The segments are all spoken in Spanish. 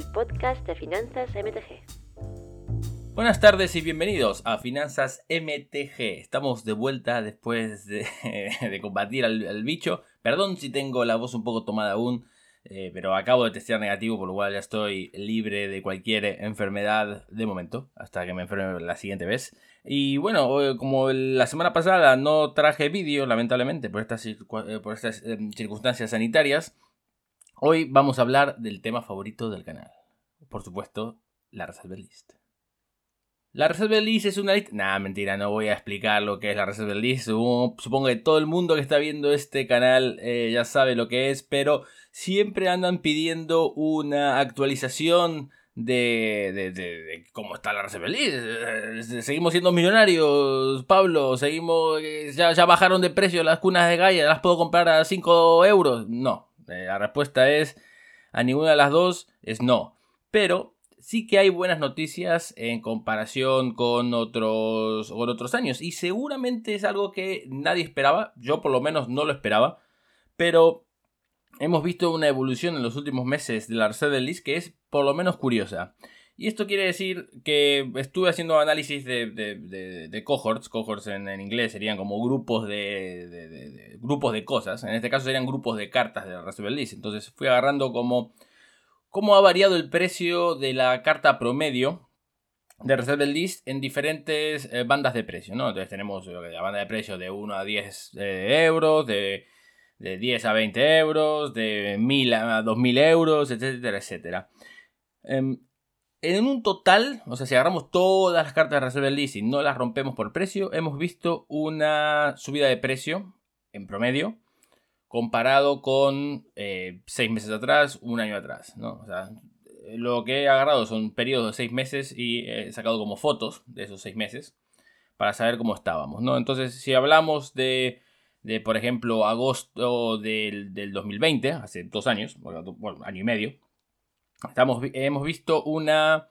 El podcast de Finanzas MTG. Buenas tardes y bienvenidos a Finanzas MTG. Estamos de vuelta después de, combatir al, bicho. Perdón si tengo la voz un poco tomada aún, eh, pero acabo de testear negativo, por lo cual ya estoy libre de cualquier enfermedad de momento, hasta que me enferme la siguiente vez. Y bueno, como la semana pasada no traje vídeo, lamentablemente, por estas, eh, eh, circunstancias sanitarias, Hoy vamos a hablar del tema favorito del canal. Por supuesto, la Reserve List. La Reserve List es una lista... Nah, mentira, no voy a explicar lo que es la Reserve List. Supongo que todo el mundo que está viendo este canal eh, ya sabe lo que es, pero siempre andan pidiendo una actualización de, de, cómo está la Reserve List. Eh, seguimos siendo millonarios, Pablo. Seguimos. Eh, ya, ya bajaron de precio las cunas de Gaia. ¿Las puedo comprar a 5 euros? No, eh, la respuesta es a ninguna de las dos es no. Pero sí que hay buenas noticias en comparación con otros, con otros años. Y seguramente es algo que nadie esperaba. Yo por lo menos no lo esperaba. Pero hemos visto una evolución en los últimos meses de la Reserve List que es por lo menos curiosa. Y esto quiere decir que estuve haciendo análisis de, cohorts. Cohorts en, inglés serían como grupos de, grupos de cosas. En este caso serían grupos de cartas de Reserve List. Entonces fui agarrando como cómo ha variado el precio de la carta promedio de Reserve List en diferentes eh, bandas de precio. ¿no? Entonces tenemos la banda de precio de 1 a 10 eh, euros, de, 10 a 20 euros, de 1000 a 2000 euros, etcétera, etcétera. Em, en un total, o sea, si agarramos todas las cartas de Reserve List y no las rompemos por precio, hemos visto una subida de precio en promedio comparado con eh, seis meses atrás, un año atrás, ¿no? O sea, lo que he agarrado son periodos de seis meses y he sacado como fotos de esos seis meses para saber cómo estábamos, ¿no? Entonces, si hablamos de, de por ejemplo, agosto del, del 2020, hace dos años, bueno, año y medio, Estamos, hemos visto una,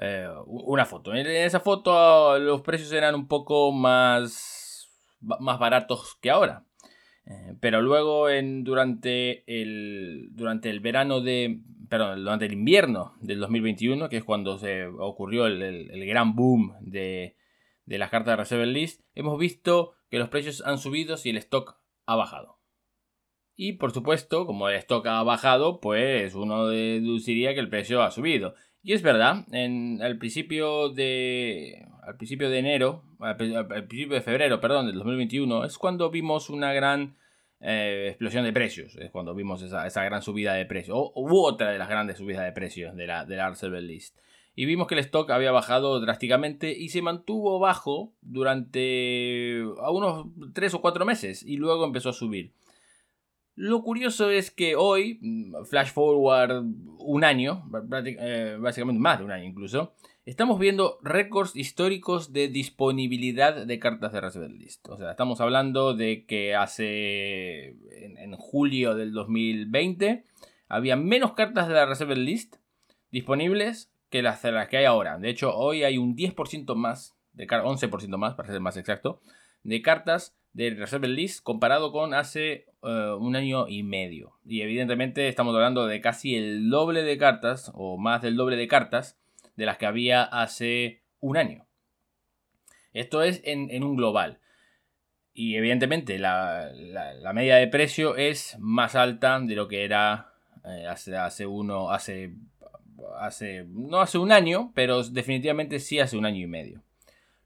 eh, una foto. En esa foto los precios eran un poco más, más baratos que ahora. Eh, pero luego en, durante, el, durante el verano de... Perdón, durante el invierno del 2021, que es cuando se ocurrió el, gran boom de, de las cartas de Reserve List, hemos visto que los precios han subido y el stock ha bajado. Y por supuesto, como el stock ha bajado, pues uno deduciría que el precio ha subido. Y es verdad, en, al principio de. Al principio de enero. Al, principio de febrero, perdón, del 2021. Es cuando vimos una gran eh, explosión de precios. Es cuando vimos esa, gran subida de precios. O otra de las grandes subidas de precios de la, de la List. Y vimos que el stock había bajado drásticamente y se mantuvo bajo durante unos 3 o 4 meses. Y luego empezó a subir. Lo curioso es que hoy, mm, flash forward un año, eh, básicamente más de un año incluso, estamos viendo récords históricos de disponibilidad de cartas de Reserve List. O sea, estamos hablando de que hace, en, julio del 2020, había menos cartas de la Reserve List disponibles que las, las que hay ahora. De hecho, hoy hay un 10% más, de 11% más, para ser más exacto, de cartas de Reserve List comparado con hace eh, un año y medio. Y evidentemente estamos hablando de casi el doble de cartas, o más del doble de cartas, de las que había hace un año. Esto es en, un global. Y evidentemente la, media de precio es más alta de lo que era eh, hace, hace uno, hace, hace, no hace un año, pero definitivamente sí hace un año y medio.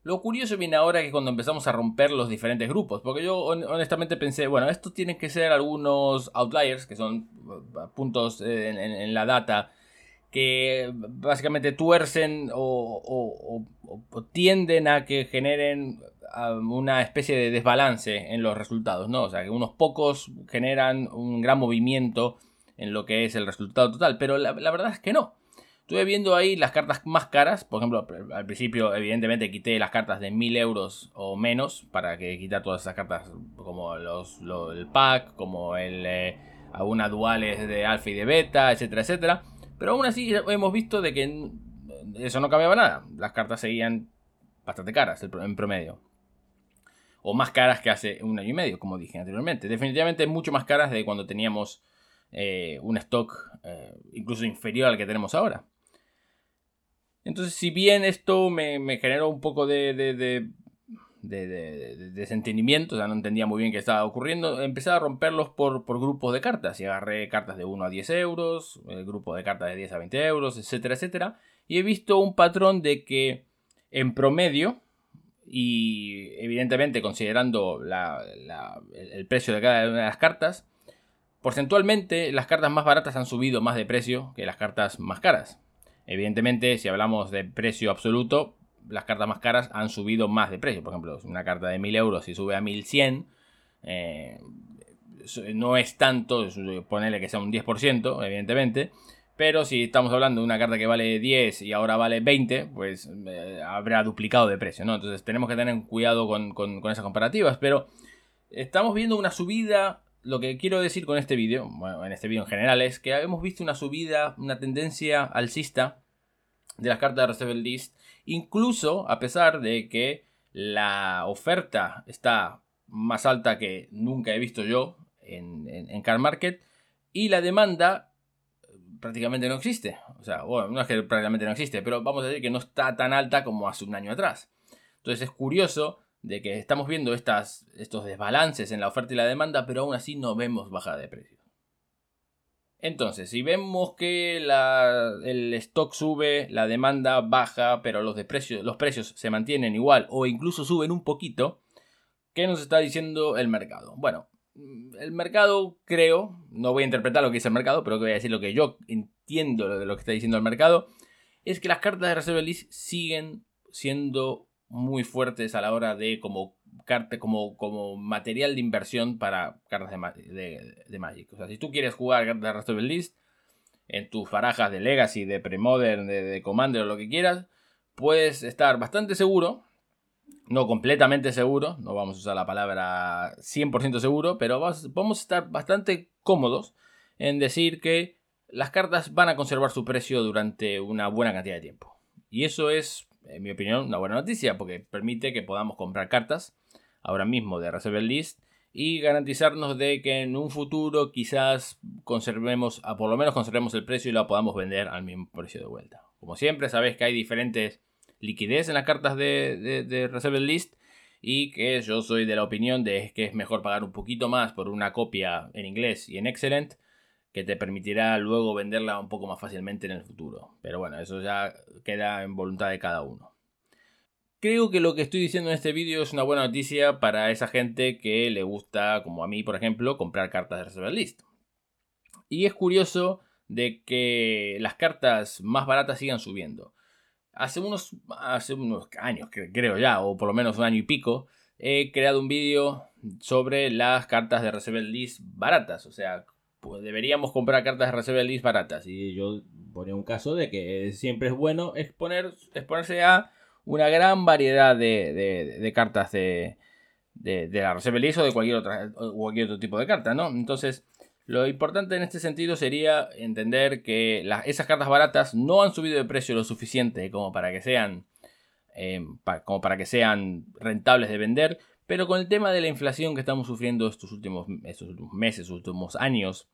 Lo curioso viene ahora que cuando empezamos a romper los diferentes grupos, porque yo honestamente pensé, bueno, estos tienen que ser algunos outliers, que son uh, puntos en, la data, que básicamente tuercen o, tienden a que generen una especie de desbalance en los resultados, ¿no? O sea, que unos pocos generan un gran movimiento en lo que es el resultado total, pero la, verdad es que no. Estuve viendo ahí las cartas más caras, por ejemplo, al principio evidentemente quité las cartas de 1000 euros o menos para que quitar todas esas cartas como los, el pack, como el, eh, algunas duales de alfa y de beta, etcétera, etcétera. Pero aún así hemos visto de que eso no cambiaba nada. Las cartas seguían bastante caras en promedio. O más caras que hace un año y medio, como dije anteriormente. Definitivamente mucho más caras de cuando teníamos eh, un stock eh, incluso inferior al que tenemos ahora. Entonces, si bien esto me, generó un poco de, de, desentendimiento, o sea, no entendía muy bien qué estaba ocurriendo, empecé a romperlos por, por, grupos de cartas y agarré cartas de 1 a 10 euros, el grupo de cartas de 10 a 20 euros, etcétera, etcétera. Y he visto un patrón de que en promedio, y evidentemente considerando el precio de cada una de las cartas, porcentualmente las cartas más baratas han subido más de precio que las cartas más caras. Evidentemente, si hablamos de precio absoluto, las cartas más caras han subido más de precio. Por ejemplo, una carta de 1000 euros y sube a 1100, eh, no es tanto, ponerle que sea un 10%, evidentemente. Pero si estamos hablando de una carta que vale 10 y ahora vale 20, pues eh, habrá duplicado de precio, ¿no? Entonces tenemos que tener cuidado con, con esas comparativas. Pero estamos viendo una subida lo que quiero decir con este vídeo, bueno, en este vídeo en general, es que hemos visto una subida, una tendencia alcista de las cartas de Reserve List, incluso a pesar de que la oferta está más alta que nunca he visto yo en, en, Car Market y la demanda prácticamente no existe. O sea, bueno, no es que prácticamente no existe, pero vamos a decir que no está tan alta como hace un año atrás. Entonces es curioso de que estamos viendo estas, estos desbalances en la oferta y la demanda, pero aún así no vemos bajada de precios. Entonces, si vemos que el stock sube, la demanda baja, pero los, de los precios se mantienen igual o incluso suben un poquito, ¿qué nos está diciendo el mercado? Bueno, el mercado creo, no voy a interpretar lo que dice el mercado, pero voy a decir lo que yo entiendo de lo que está diciendo el mercado, es que las cartas de reserva list siguen siendo muy fuertes a la hora de como, como, como material de inversión para cartas de, de, Magic. O sea, si tú quieres jugar cartas de Rest of List en tus barajas de Legacy, de Premodern, de, de Commander o lo que quieras, puedes estar bastante seguro, no completamente seguro, no vamos a usar la palabra 100% seguro, pero vamos a estar bastante cómodos en decir que las cartas van a conservar su precio durante una buena cantidad de tiempo. Y eso es en mi opinión, una buena noticia porque permite que podamos comprar cartas ahora mismo de Reserve List y garantizarnos de que en un futuro quizás conservemos, a por lo menos conservemos el precio y lo podamos vender al mismo precio de vuelta. Como siempre, sabéis que hay diferentes liquidez en las cartas de, de, Reserve List y que yo soy de la opinión de que es mejor pagar un poquito más por una copia en inglés y en Excellent que te permitirá luego venderla un poco más fácilmente en el futuro. Pero bueno, eso ya queda en voluntad de cada uno. Creo que lo que estoy diciendo en este vídeo es una buena noticia para esa gente que le gusta, como a mí por ejemplo, comprar cartas de Reserve List. Y es curioso de que las cartas más baratas sigan subiendo. Hace unos, años, creo ya, o por lo menos un año y pico, he creado un vídeo sobre las cartas de Reserve List baratas. O sea, pues deberíamos comprar cartas de reserva baratas. Y yo ponía un caso de que siempre es bueno exponer, exponerse a una gran variedad de, cartas de, de, la reserva o de cualquier, otra, cualquier otro tipo de carta, ¿no? Entonces, lo importante en este sentido sería entender que esas cartas baratas no han subido de precio lo suficiente como para que sean eh, como para que sean rentables de vender, pero con el tema de la inflación que estamos sufriendo estos últimos, estos últimos meses, últimos años,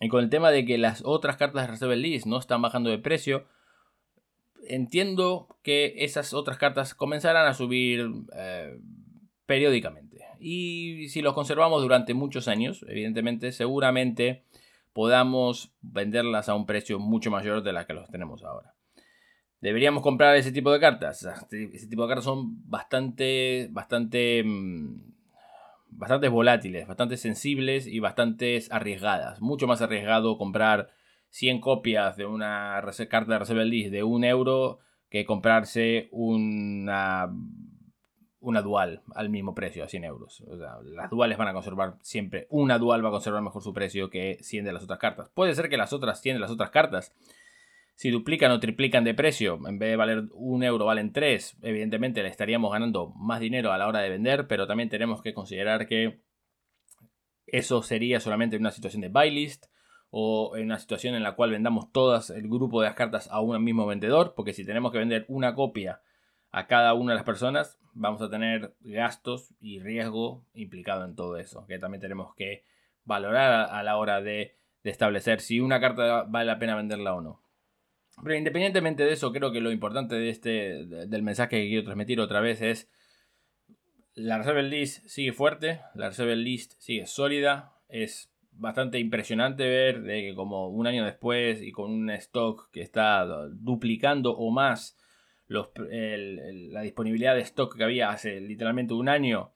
y con el tema de que las otras cartas de Reserve List no están bajando de precio, entiendo que esas otras cartas comenzarán a subir eh, periódicamente. Y si los conservamos durante muchos años, evidentemente, seguramente podamos venderlas a un precio mucho mayor de la que los tenemos ahora. Deberíamos comprar ese tipo de cartas. Ese tipo de cartas son bastante, bastante, mm, bastante volátiles, bastante sensibles y bastante arriesgadas. Mucho más arriesgado comprar 100 copias de una carta de Reserve List de un euro que comprarse una, una dual al mismo precio, a 100 euros. las duales van a conservar siempre, una dual va a conservar mejor su precio que 100 de las otras cartas. Puede ser que las otras 100 de las otras cartas, si duplican o triplican de precio, en vez de valer un euro valen 3, evidentemente le estaríamos ganando más dinero a la hora de vender, pero también tenemos que considerar que eso sería solamente en una situación de buy list o en una situación en la cual vendamos todas el grupo de las cartas a un mismo vendedor, porque si tenemos que vender una copia a cada una de las personas, vamos a tener gastos y riesgo implicado en todo eso, que también tenemos que valorar a, la hora de, establecer si una carta vale la pena venderla o no. Pero independientemente de eso, creo que lo importante de este, del mensaje que quiero transmitir otra vez es la Reserve List sigue fuerte, la Reserve List sigue sólida, es bastante impresionante ver de que como un año después y con un stock que está duplicando o más la disponibilidad de stock que había hace literalmente un año,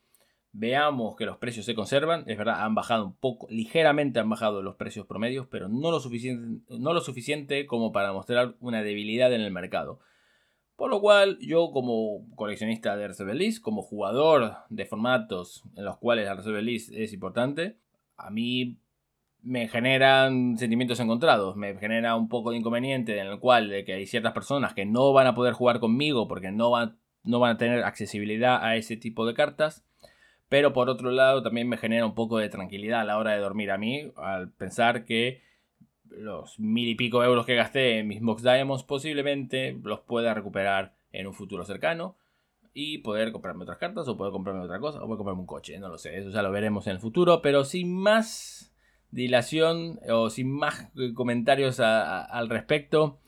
veamos que los precios se conservan. Es verdad, han bajado un poco, ligeramente han bajado los precios promedios, pero no lo suficiente, no lo suficiente como para mostrar una debilidad en el mercado. Por lo cual, yo como coleccionista de Reserve como jugador de formatos en los cuales la Reserve es importante, a mí me generan sentimientos encontrados, me genera un poco de inconveniente en el cual de que hay ciertas personas que no van a poder jugar conmigo porque no van, no van a tener accesibilidad a ese tipo de cartas, pero por otro lado también me genera un poco de tranquilidad a la hora de dormir a mí al pensar que los mil y pico euros que gasté en mis Box Diamonds posiblemente los pueda recuperar en un futuro cercano y poder comprarme otras cartas o poder comprarme otra cosa o poder comprarme un coche, no lo sé, eso ya lo veremos en el futuro, pero sin más dilación o sin más comentarios al respecto.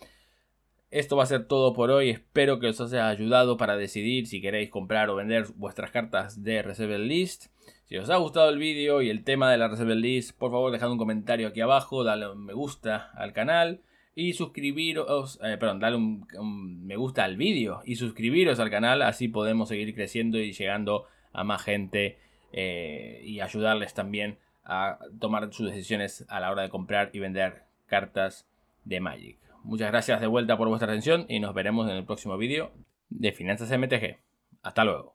Esto va a ser todo por hoy. Espero que os haya ayudado para decidir si queréis comprar o vender vuestras cartas de Reserve List. Si os ha gustado el vídeo y el tema de la Reserve List, por favor dejad un comentario aquí abajo, dale un me gusta al canal y suscribiros, eh, perdón, dale un, me gusta al vídeo y suscribiros al canal, así podemos seguir creciendo y llegando a más gente eh, y ayudarles también a tomar sus decisiones a la hora de comprar y vender cartas de Magic. Muchas gracias de vuelta por vuestra atención y nos veremos en el próximo vídeo de Finanzas MTG. Hasta luego.